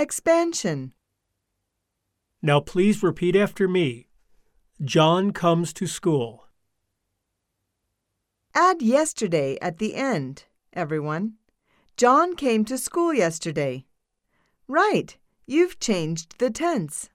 expansion. Now please repeat after me. John comes to school. Add yesterday at the end, everyone. John came to school yesterday. Right, you've changed the tense.